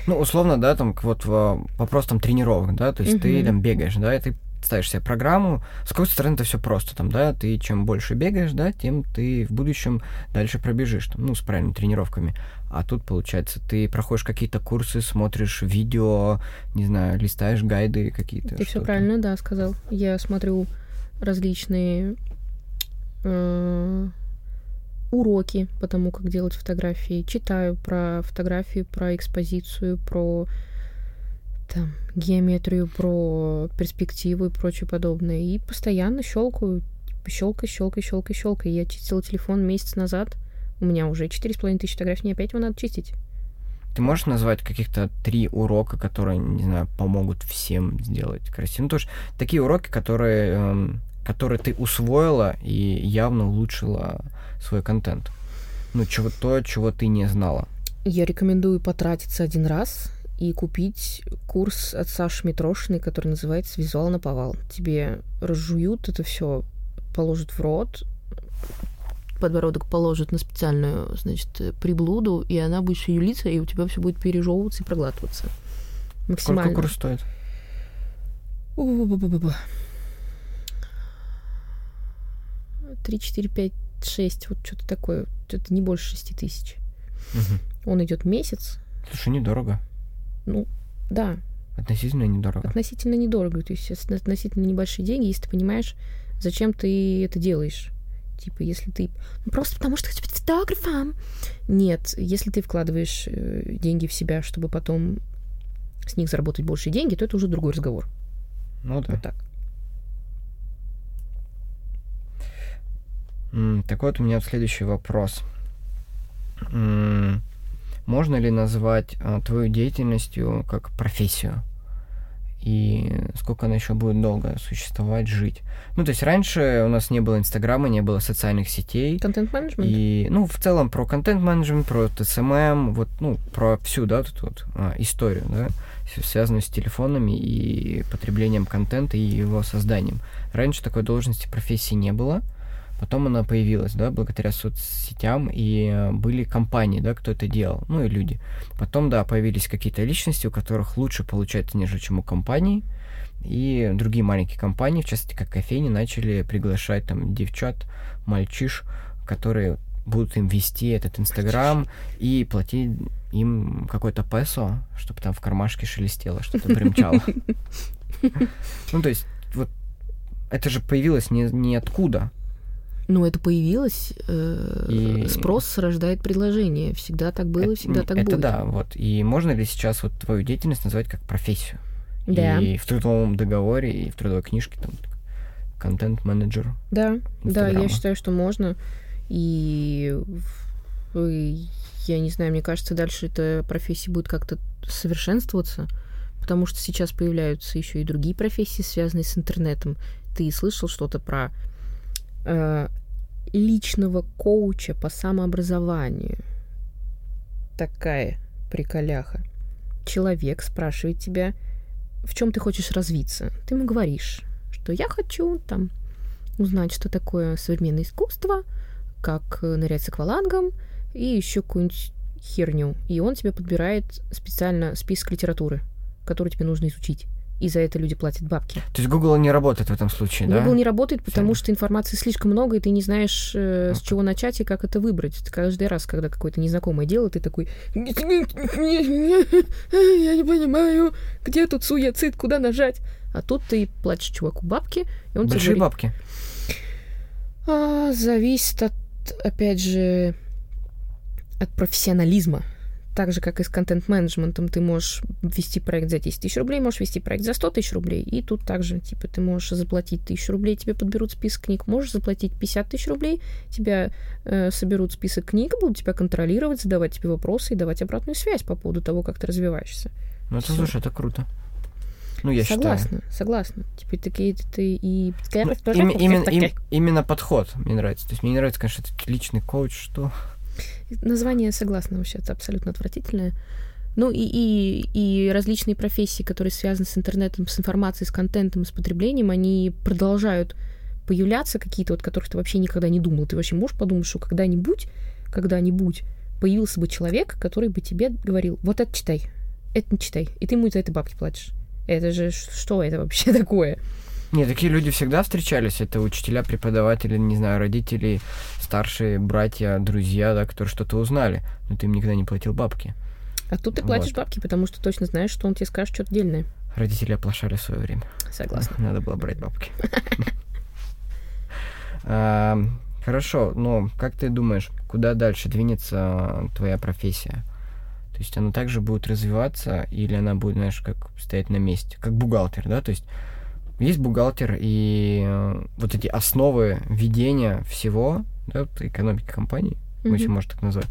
Ну, условно, да, там вот вопрос там тренировок, да, то есть угу. ты там бегаешь, да, и ты ставишь себе программу. С какой стороны это все просто, там, да, ты чем больше бегаешь, да, тем ты в будущем дальше пробежишь, там, ну, с правильными тренировками. А тут, получается, ты проходишь какие-то курсы, смотришь видео, не знаю, листаешь гайды какие-то. Ты все правильно, да, сказал. Я смотрю различные э, уроки по тому, как делать фотографии, читаю про фотографию, про экспозицию, про там, геометрию, про перспективу и прочее подобное. И постоянно щелкаю, щелкай, щелкай, щелкай, щелкай. Я чистила телефон месяц назад, у меня уже 4,5 тысячи фотографий, мне опять его надо чистить. Ты можешь назвать каких-то три урока, которые, не знаю, помогут всем сделать красиво? Ну, то есть такие уроки, которые, эм, которые ты усвоила и явно улучшила свой контент. Ну, чего то, чего ты не знала. Я рекомендую потратиться один раз и купить курс от Саши Митрошиной, который называется «Визуал на повал». Тебе разжуют это все, положат в рот, подбородок положат на специальную, значит, приблуду, и она будет шевелиться, и у тебя все будет пережевываться и проглатываться. Максимально. Сколько курс стоит? Три, четыре, пять, шесть, вот что-то такое, что-то не больше шести тысяч. Угу. Он идет месяц. Слушай, недорого. Ну, да. Относительно недорого. Относительно недорого. То есть относительно небольшие деньги, если ты понимаешь, зачем ты это делаешь. Типа, если ты... Ну, просто потому что хочу быть фотографом. Нет, если ты вкладываешь э, деньги в себя, чтобы потом с них заработать больше деньги, то это уже другой разговор. Ну да. Вот так. Так вот, у меня следующий вопрос. Можно ли назвать а, твою деятельностью как профессию? и сколько она еще будет долго существовать, жить. Ну, то есть раньше у нас не было Инстаграма, не было социальных сетей. Контент-менеджмент? И, ну, в целом про контент-менеджмент, про ТСММ, вот, ну, про всю, да, тут вот а, историю, да, связанную с телефонами и потреблением контента и его созданием. Раньше такой должности профессии не было. Потом она появилась, да, благодаря соцсетям, и э, были компании, да, кто это делал, ну и люди. Потом, да, появились какие-то личности, у которых лучше получается, нежели чем у компаний, и другие маленькие компании, в частности, как кофейни, начали приглашать там девчат, мальчиш, которые будут им вести этот Инстаграм и платить им какой-то песо, чтобы там в кармашке шелестело, что-то примчало. Ну, то есть, вот это же появилось не, ниоткуда. Ну, это появилось. Э, и... Спрос рождает предложение. Всегда так было, это, всегда так это будет. Это да, вот. И можно ли сейчас вот твою деятельность назвать как профессию? Да. И в трудовом договоре, и в трудовой книжке там контент-менеджер. Да, Инстаграма. да, я считаю, что можно. И я не знаю, мне кажется, дальше эта профессия будет как-то совершенствоваться, потому что сейчас появляются еще и другие профессии, связанные с интернетом. Ты слышал что-то про э, личного коуча по самообразованию. Такая приколяха. Человек спрашивает тебя, в чем ты хочешь развиться. Ты ему говоришь, что я хочу там узнать, что такое современное искусство, как нырять с аквалангом и еще какую-нибудь херню. И он тебе подбирает специально список литературы, которую тебе нужно изучить и за это люди платят бабки. То есть Google не работает в этом случае, Google да? Google не работает, потому Все. что информации слишком много, и ты не знаешь, э, с чего начать и как это выбрать. Каждый раз, когда какое-то незнакомое дело, ты такой... Я не понимаю, где тут суицид, куда нажать? А тут ты платишь чуваку бабки, и он Большие тебе говорит, бабки? А, зависит от, опять же, от профессионализма так же, как и с контент-менеджментом, ты можешь вести проект за 10 тысяч рублей, можешь вести проект за 100 тысяч рублей, и тут также, типа, ты можешь заплатить тысячу рублей, тебе подберут список книг, можешь заплатить 50 тысяч рублей, тебя э, соберут список книг, будут тебя контролировать, задавать тебе вопросы и давать обратную связь по поводу того, как ты развиваешься. Ну, это, Всё. слушай, это круто. Ну, я согласна, считаю. Согласна, Теперь такие ты и... Ну, им, именно, им, именно подход мне нравится. То есть мне не нравится, конечно, личный коуч, что Название, согласна, вообще это абсолютно отвратительное. Ну и, и, и различные профессии, которые связаны с интернетом, с информацией, с контентом, с потреблением, они продолжают появляться какие-то, вот которых ты вообще никогда не думал. Ты вообще можешь подумать, что когда-нибудь, когда-нибудь появился бы человек, который бы тебе говорил, вот это читай, это не читай, и ты ему за это бабки платишь. Это же что это вообще такое? Не, такие люди всегда встречались. Это учителя, преподаватели, не знаю, родители, старшие братья, друзья, да, которые что-то узнали. Но ты им никогда не платил бабки. А тут ты платишь вот. бабки, потому что точно знаешь, что он тебе скажет что-то дельное. Родители оплошали в свое время. Согласна. Надо было брать бабки. Хорошо, но как ты думаешь, куда дальше двинется твоя профессия? То есть она также будет развиваться, или она будет, знаешь, как стоять на месте, как бухгалтер, да? То есть есть бухгалтер и э, вот эти основы ведения всего, да, экономики компании, mm-hmm. если можно так назвать.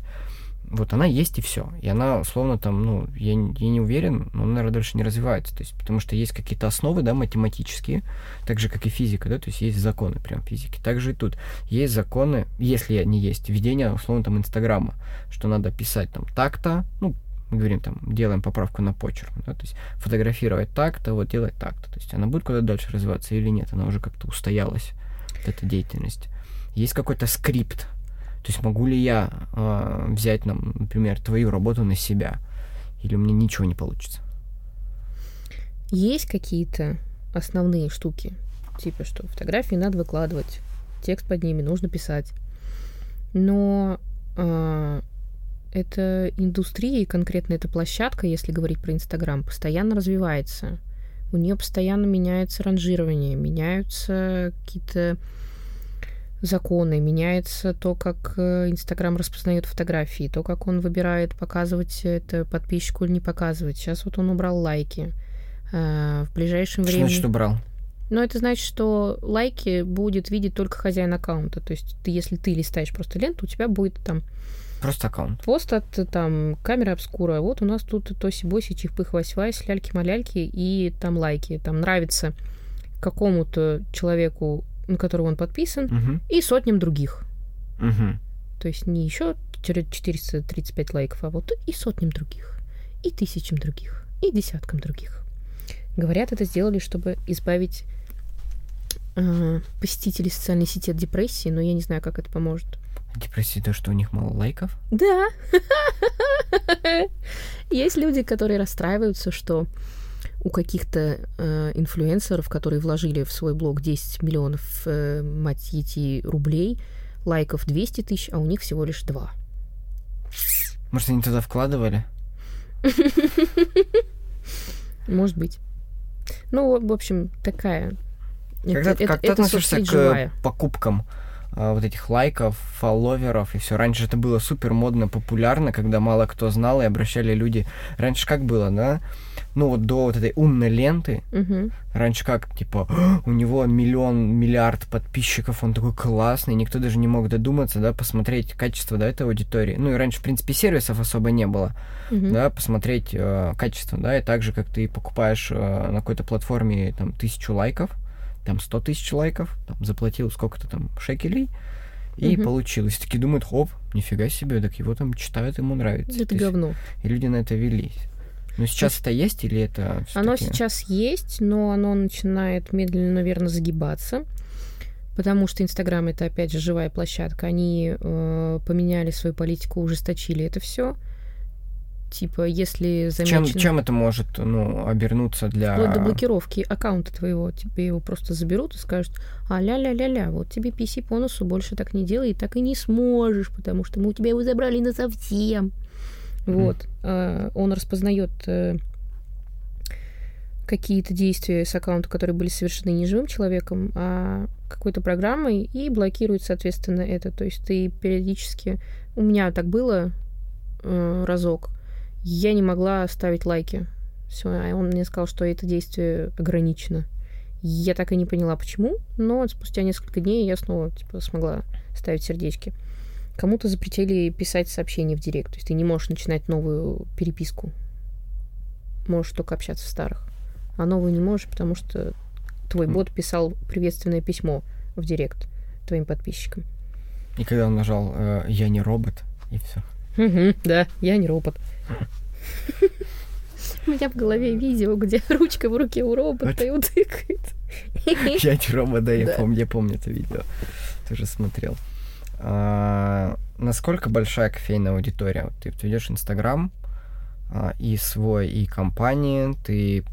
Вот она есть и все. И она, условно, там, ну, я, я не уверен, но она, наверное, дальше не развивается. То есть, потому что есть какие-то основы, да, математические, так же, как и физика, да, то есть есть законы прям физики. Также и тут есть законы, если не есть, ведение, условно, там, Инстаграма, что надо писать там так-то, ну, мы говорим там, делаем поправку на почерк, да, то есть фотографировать так-то, вот делать так-то. То есть она будет куда дальше развиваться или нет, она уже как-то устоялась, вот эта деятельность. Есть какой-то скрипт, то есть могу ли я э, взять, например, твою работу на себя, или у меня ничего не получится? Есть какие-то основные штуки, типа что фотографии надо выкладывать, текст под ними нужно писать, но э, эта индустрия и конкретно эта площадка, если говорить про Инстаграм, постоянно развивается. У нее постоянно меняется ранжирование, меняются какие-то законы, меняется то, как э, Инстаграм распознает фотографии, то, как он выбирает, показывать это подписчику или не показывать. Сейчас вот он убрал лайки. А, в ближайшем времени... Что значит убрал? Но это значит, что лайки будет видеть только хозяин аккаунта. То есть ты, если ты листаешь просто ленту, у тебя будет там Просто аккаунт. Пост от там камеры обскура. Вот у нас тут тоси-боси, чихпых вась-вась, ляльки-маляльки и там лайки. Там нравится какому-то человеку, на которого он подписан, угу. и сотням других. Угу. То есть не еще 435 лайков, а вот и сотням других, и тысячам других, и десяткам других. Говорят, это сделали, чтобы избавить э, посетителей социальной сети от депрессии, но я не знаю, как это поможет. Депрессия то, что у них мало лайков? Да. Есть люди, которые расстраиваются, что у каких-то э, инфлюенсеров, которые вложили в свой блог 10 миллионов, э, мать ети, рублей, лайков 200 тысяч, а у них всего лишь 2. Может, они туда вкладывали? Может быть. Ну, в общем, такая... Это, как это, ты относишься к живая. покупкам? А, вот этих лайков, фолловеров и все. Раньше это было супер модно, популярно, когда мало кто знал и обращали люди. Раньше как было, да? Ну вот до вот этой умной ленты. Угу. Раньше как, типа, у него миллион, миллиард подписчиков, он такой классный, никто даже не мог додуматься, да, посмотреть качество, да, этой аудитории. Ну и раньше, в принципе, сервисов особо не было, угу. да, посмотреть э, качество, да, и так же, как ты покупаешь э, на какой-то платформе там тысячу лайков, там 100 тысяч лайков, там, заплатил сколько-то там шекелей, и угу. получилось. Такие думают, хоп, нифига себе, так его там читают, ему нравится. Это говно. И люди на это велись. Ну, сейчас это есть или это Оно сейчас есть, но оно начинает медленно, наверное, загибаться. Потому что Инстаграм это опять же живая площадка. Они э, поменяли свою политику, ужесточили это все. Типа, если Чем, замечено... чем это может ну, обернуться для... Вплоть до блокировки аккаунта твоего. Тебе его просто заберут и скажут, а ля-ля-ля-ля, вот тебе PC по носу, больше так не делай, и так и не сможешь, потому что мы у тебя его забрали на совсем. Вот. Э, Он распознает э, какие-то действия с аккаунта, которые были совершены не живым человеком, а какой-то программой, и блокирует, соответственно, это. То есть ты периодически... У меня так было э, разок. Я не могла ставить лайки. Все, а он мне сказал, что это действие ограничено. Я так и не поняла, почему, но спустя несколько дней я снова типа, смогла ставить сердечки. Кому-то запретили писать сообщения в директ. То есть ты не можешь начинать новую переписку. Можешь только общаться в старых. А новую не можешь, потому что твой бот писал приветственное письмо в директ твоим подписчикам. И когда он нажал э, «Я не робот», и все. Мгм, да, я не робот. У меня в голове видео, где ручка в руке у робота и он тыкает. Я не робот, да, я помню, я помню это видео. Тоже смотрел. А, насколько большая кофейная аудитория? Ты ведешь Инстаграм, а, и свой, и компании, ты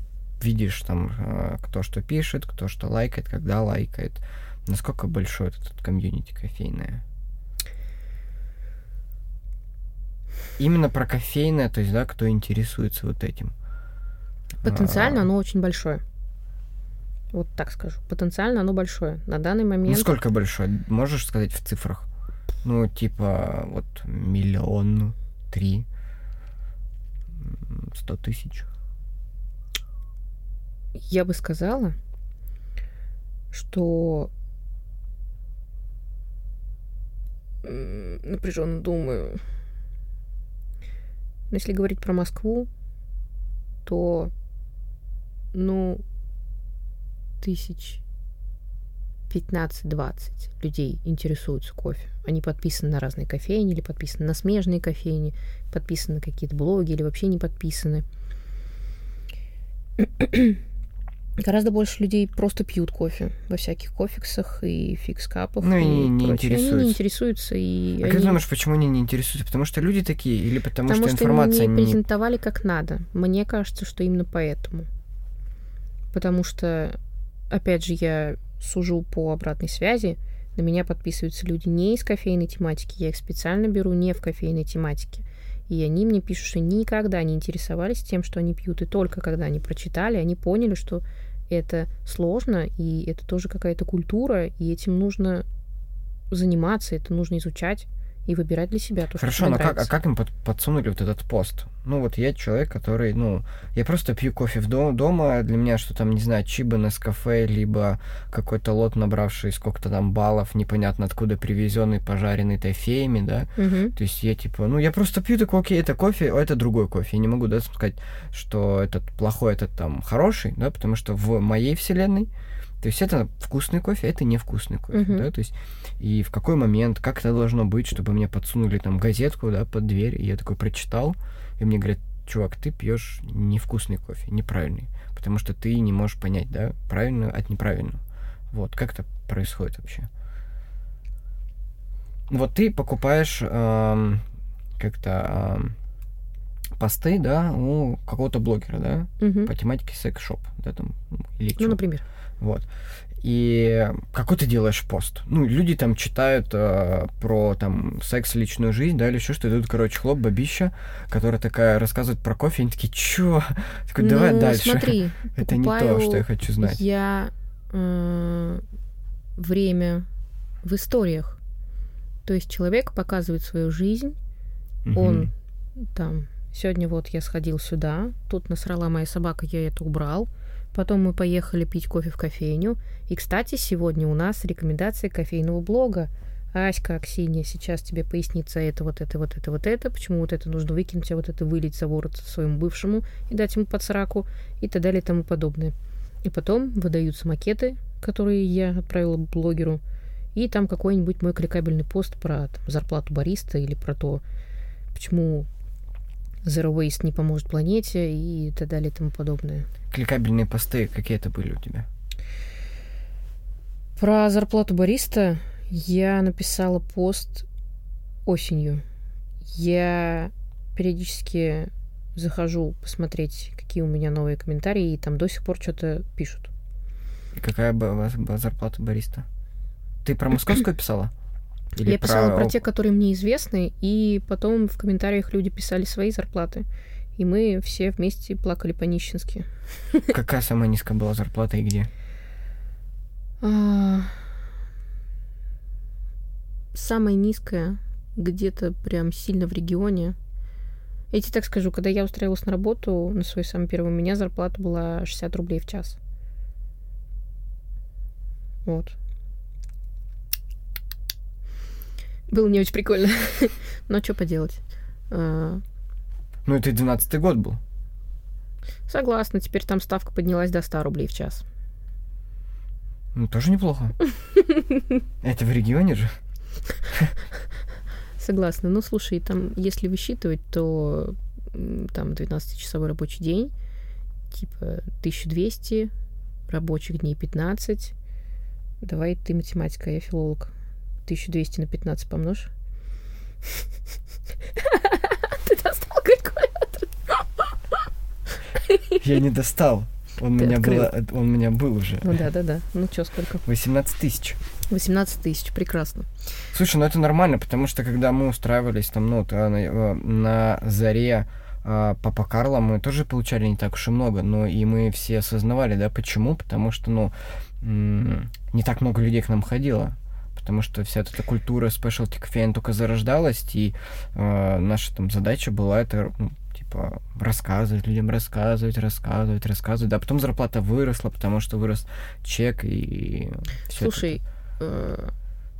видишь там, а, кто что пишет, кто что лайкает, когда лайкает. Насколько большой этот комьюнити кофейное? Именно про кофейное, то есть, да, кто интересуется вот этим. Потенциально А, оно очень большое. Вот так скажу. Потенциально оно большое. На данный момент... Насколько большой? Можешь сказать в цифрах? Ну, типа, вот миллион, три, сто тысяч. Я бы сказала, что напряженно думаю. Но если говорить про Москву, то ну тысяч 15-20 людей интересуются кофе. Они подписаны на разные кофейни, или подписаны на смежные кофейни, подписаны на какие-то блоги, или вообще не подписаны. Гораздо больше людей просто пьют кофе во всяких кофексах и фикс-капах. Ну и и не- прочее. Они интересуются. не интересуются. И А как они- ты думаешь, почему они не интересуются? Потому что люди такие, или потому, Потому что что информация не... презентовали как надо. Мне кажется, что именно поэтому. Потому что, опять же, я сужу по обратной связи. На меня подписываются люди не из кофейной тематики. Я их специально беру не в кофейной тематике. И они мне пишут, что никогда не интересовались тем, что они пьют. И только когда они прочитали, они поняли, что это сложно, и это тоже какая-то культура, и этим нужно заниматься, это нужно изучать и выбирать для себя то, что Хорошо, но как, а как им под- подсунули вот этот пост? Ну вот я человек, который, ну, я просто пью кофе в до- дома, для меня что там, не знаю, чиба на кафе, либо какой-то лот, набравший сколько-то там баллов, непонятно откуда привезенный, пожаренный тайфеями, да, Мгм. То есть я типа, ну я просто пью такой, окей, это кофе, а это другой кофе. Я не могу, да, сказать, что этот плохой, этот там хороший, да, потому что в моей вселенной, то есть это вкусный кофе, это невкусный кофе, Мгм. да, то есть и в какой момент, как это должно быть, чтобы мне подсунули там газетку, да, под дверь, и я такой прочитал, и мне говорят, чувак, ты пьешь невкусный кофе, неправильный, потому что ты не можешь понять, да, правильно от неправильного. Вот, как это происходит вообще? Вот ты покупаешь эм, как-то эм, посты, да, у какого-то блогера, да, Мгм. по тематике секс-шоп, да, там, ну, или Ну, чё. например. Вот. И какой ты делаешь пост? Ну, люди там читают э, про там секс, личную жизнь, да, или еще что-то. И тут, короче, хлоп, бабища, которая такая рассказывает про кофе, и они такие, чё? Такой, давай ну, дальше. смотри, Это не то, что я хочу знать. Я э, время в историях. То есть человек показывает свою жизнь, Мгм. он там, сегодня вот я сходил сюда, тут насрала моя собака, я это убрал, потом мы поехали пить кофе в кофейню, и, кстати, сегодня у нас рекомендация кофейного блога. Аська, Аксинья, сейчас тебе пояснится это, вот это, вот это, вот это, почему вот это нужно выкинуть, а вот это вылить за ворот своему бывшему и дать ему под сраку, и так далее и тому подобное. И потом выдаются макеты, которые я отправила блогеру, и там какой-нибудь мой кликабельный пост про там, зарплату бариста или про то, почему Zero Waste не поможет планете и так далее и тому подобное. Кликабельные посты какие это были у тебя? Про зарплату бариста я написала пост осенью. Я периодически захожу посмотреть, какие у меня новые комментарии, и там до сих пор что-то пишут. И какая была, зарплата бариста? Ты про московскую писала? Или я писала про... те, которые мне известны, и потом в комментариях люди писали свои зарплаты. И мы все вместе плакали по-нищенски. Какая самая низкая была зарплата и где? А... Самая низкая где-то прям сильно в регионе. Я тебе так скажу, когда я устраивалась на работу, на свой самый первый, у меня зарплата была 60 рублей в час. Вот. Было не очень прикольно. Но что поделать. А. Ну, это 12 год был. Согласна, теперь там ставка поднялась до 100 рублей в час. Ну, тоже неплохо. Это в регионе же. Согласна. Ну, слушай, там, если высчитывать, то там 12-часовой рабочий день, типа 1200, рабочих дней 15. Давай ты математика, я филолог. 1200 на 15 помножь. Ты достал калькулятор? Я не достал. Он у меня, был, он у меня был уже. Ну да, да, да. Ну что, сколько? 18 тысяч. 18 тысяч, прекрасно. Слушай, ну это нормально, потому что когда мы устраивались там, ну, на, э, на заре а, Папа Карла мы тоже получали не так уж и много, но и мы все осознавали, да, почему? Потому что, ну, не так много людей к нам ходило потому что вся эта культура specialty кофеин только зарождалась, и э, наша там задача была это, ну, типа, рассказывать людям, рассказывать, рассказывать, рассказывать. Да, а потом зарплата выросла, потому что вырос чек и Слушай, это. Э...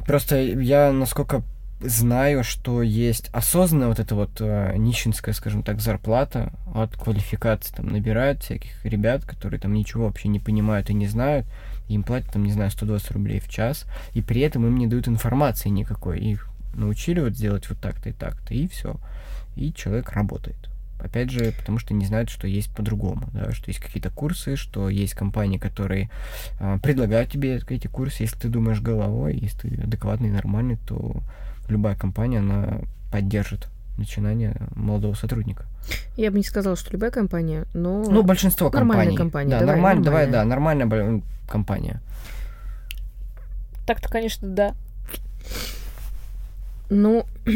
Просто я, насколько знаю, что есть осознанная вот эта вот э, нищенская, скажем так, зарплата от квалификации. Там набирают всяких ребят, которые там ничего вообще не понимают и не знают. Им платят, там, не знаю, 120 рублей в час. И при этом им не дают информации никакой. Их научили вот сделать вот так-то и так-то, и все. И человек работает. Опять же, потому что не знают, что есть по-другому, да, что есть какие-то курсы, что есть компании, которые э, предлагают тебе эти курсы. Если ты думаешь головой, если ты адекватный, нормальный, то любая компания, она поддержит начинание молодого сотрудника. Я бы не сказала, что любая компания, но... Ну, большинство нормальная компаний. компания. Да, давай, нормаль... давай, да, нормальная компания. Так-то, конечно, да. Ну,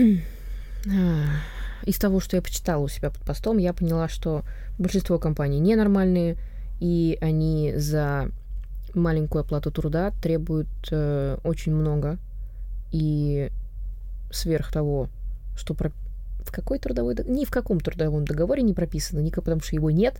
из того, что я почитала у себя под постом, я поняла, что большинство компаний ненормальные, и они за маленькую оплату труда требуют э, очень много. И сверх того, что про... в какой трудовой договор... Ни в каком трудовом договоре не прописано, никак, потому что его нет.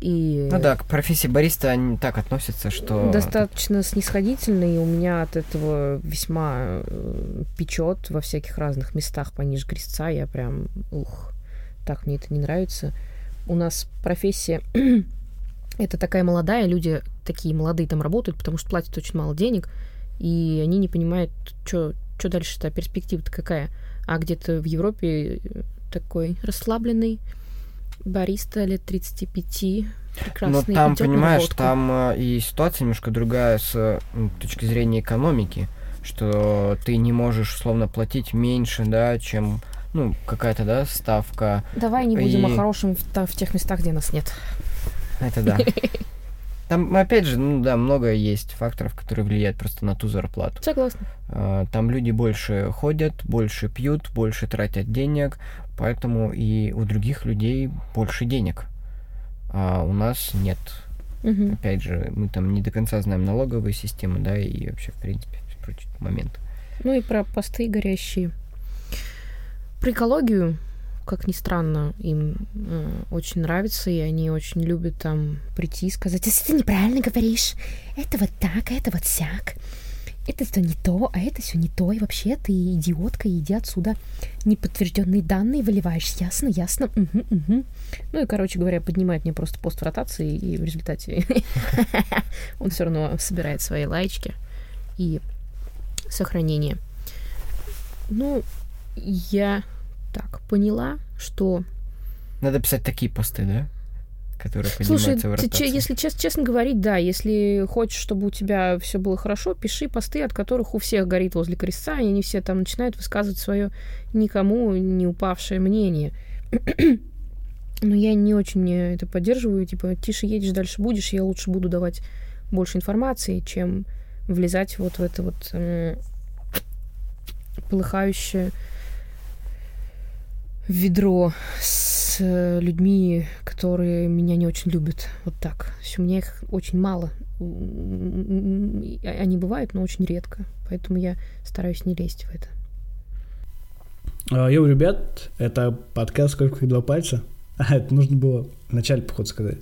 И... Ну да, к профессии бариста они так относятся, что... Достаточно снисходительно, и у меня от этого весьма э, печет во всяких разных местах пониже крестца. Я прям, ух, так мне это не нравится. У нас профессия это такая молодая, люди такие молодые там работают, потому что платят очень мало денег, и они не понимают, что дальше-то, перспектива-то какая. А где-то в Европе э, такой расслабленный бариста лет 35, прекрасный. Но там, понимаешь, там э, и ситуация немножко другая с ну, точки зрения экономики, что ты не можешь, условно, платить меньше, да, чем ну, какая-то, да, ставка. Давай не будем и... о хорошем в, в тех местах, где нас нет. Это да. Там, опять же, ну да, много есть факторов, которые влияют просто на ту зарплату. Согласна. А, там люди больше ходят, больше пьют, больше тратят денег, поэтому и у других людей больше денег. А у нас нет. Угу. Опять же, мы там не до конца знаем налоговые системы, да, и вообще, в принципе, прочие моменты. Ну и про посты горящие. Про экологию как ни странно, им э, очень нравится, и они очень любят там прийти и сказать, если ты неправильно говоришь, это вот так, а это вот сяк, это все не то, а это все не то, и вообще ты идиотка, иди отсюда. Неподтвержденные данные выливаешь, ясно, ясно, угу, угу. Ну и, короче говоря, поднимает мне просто пост в ротации, и в результате он все равно собирает свои лайчки и сохранение. Ну, я поняла, что Надо писать такие посты, да? Которые Слушай, в че- ротацию. если чес- честно говорить, да, если хочешь, чтобы у тебя все было хорошо, пиши посты, от которых у всех горит возле крестца, и они все там начинают высказывать свое никому не упавшее мнение. Но я не очень это поддерживаю, типа, тише едешь, дальше будешь, я лучше буду давать больше информации, чем влезать вот в это вот м, полыхающее ведро с э, людьми, которые меня не очень любят. Вот так. То есть у меня их очень мало. Они бывают, но очень редко. Поэтому я стараюсь не лезть в это. А, Йоу, ребят, это подкаст «Сколько как два пальца». А, это нужно было вначале, походу, сказать.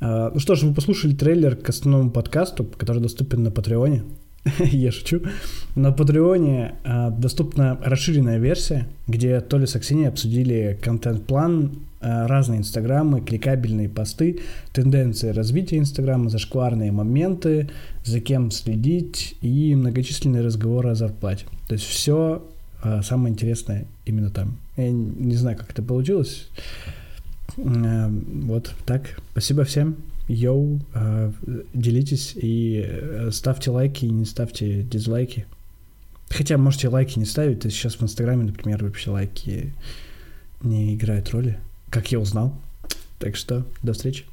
А, Ну что ж, вы послушали трейлер к основному подкасту, который доступен на Патреоне. Я шучу. На Патреоне а, доступна расширенная версия, где Толя с Аксиней обсудили контент-план, а, разные инстаграмы, кликабельные посты, тенденции развития инстаграма, зашкварные моменты, за кем следить и многочисленные разговоры о зарплате. То есть все самое интересное именно там. Я не знаю, как это получилось. Э, Вот так. Спасибо всем. Йоу, э, делитесь и э, ставьте лайки и не ставьте дизлайки. Хотя можете лайки не ставить, то сейчас в Инстаграме, например, вообще лайки не играют роли, как я узнал. Так что до встречи.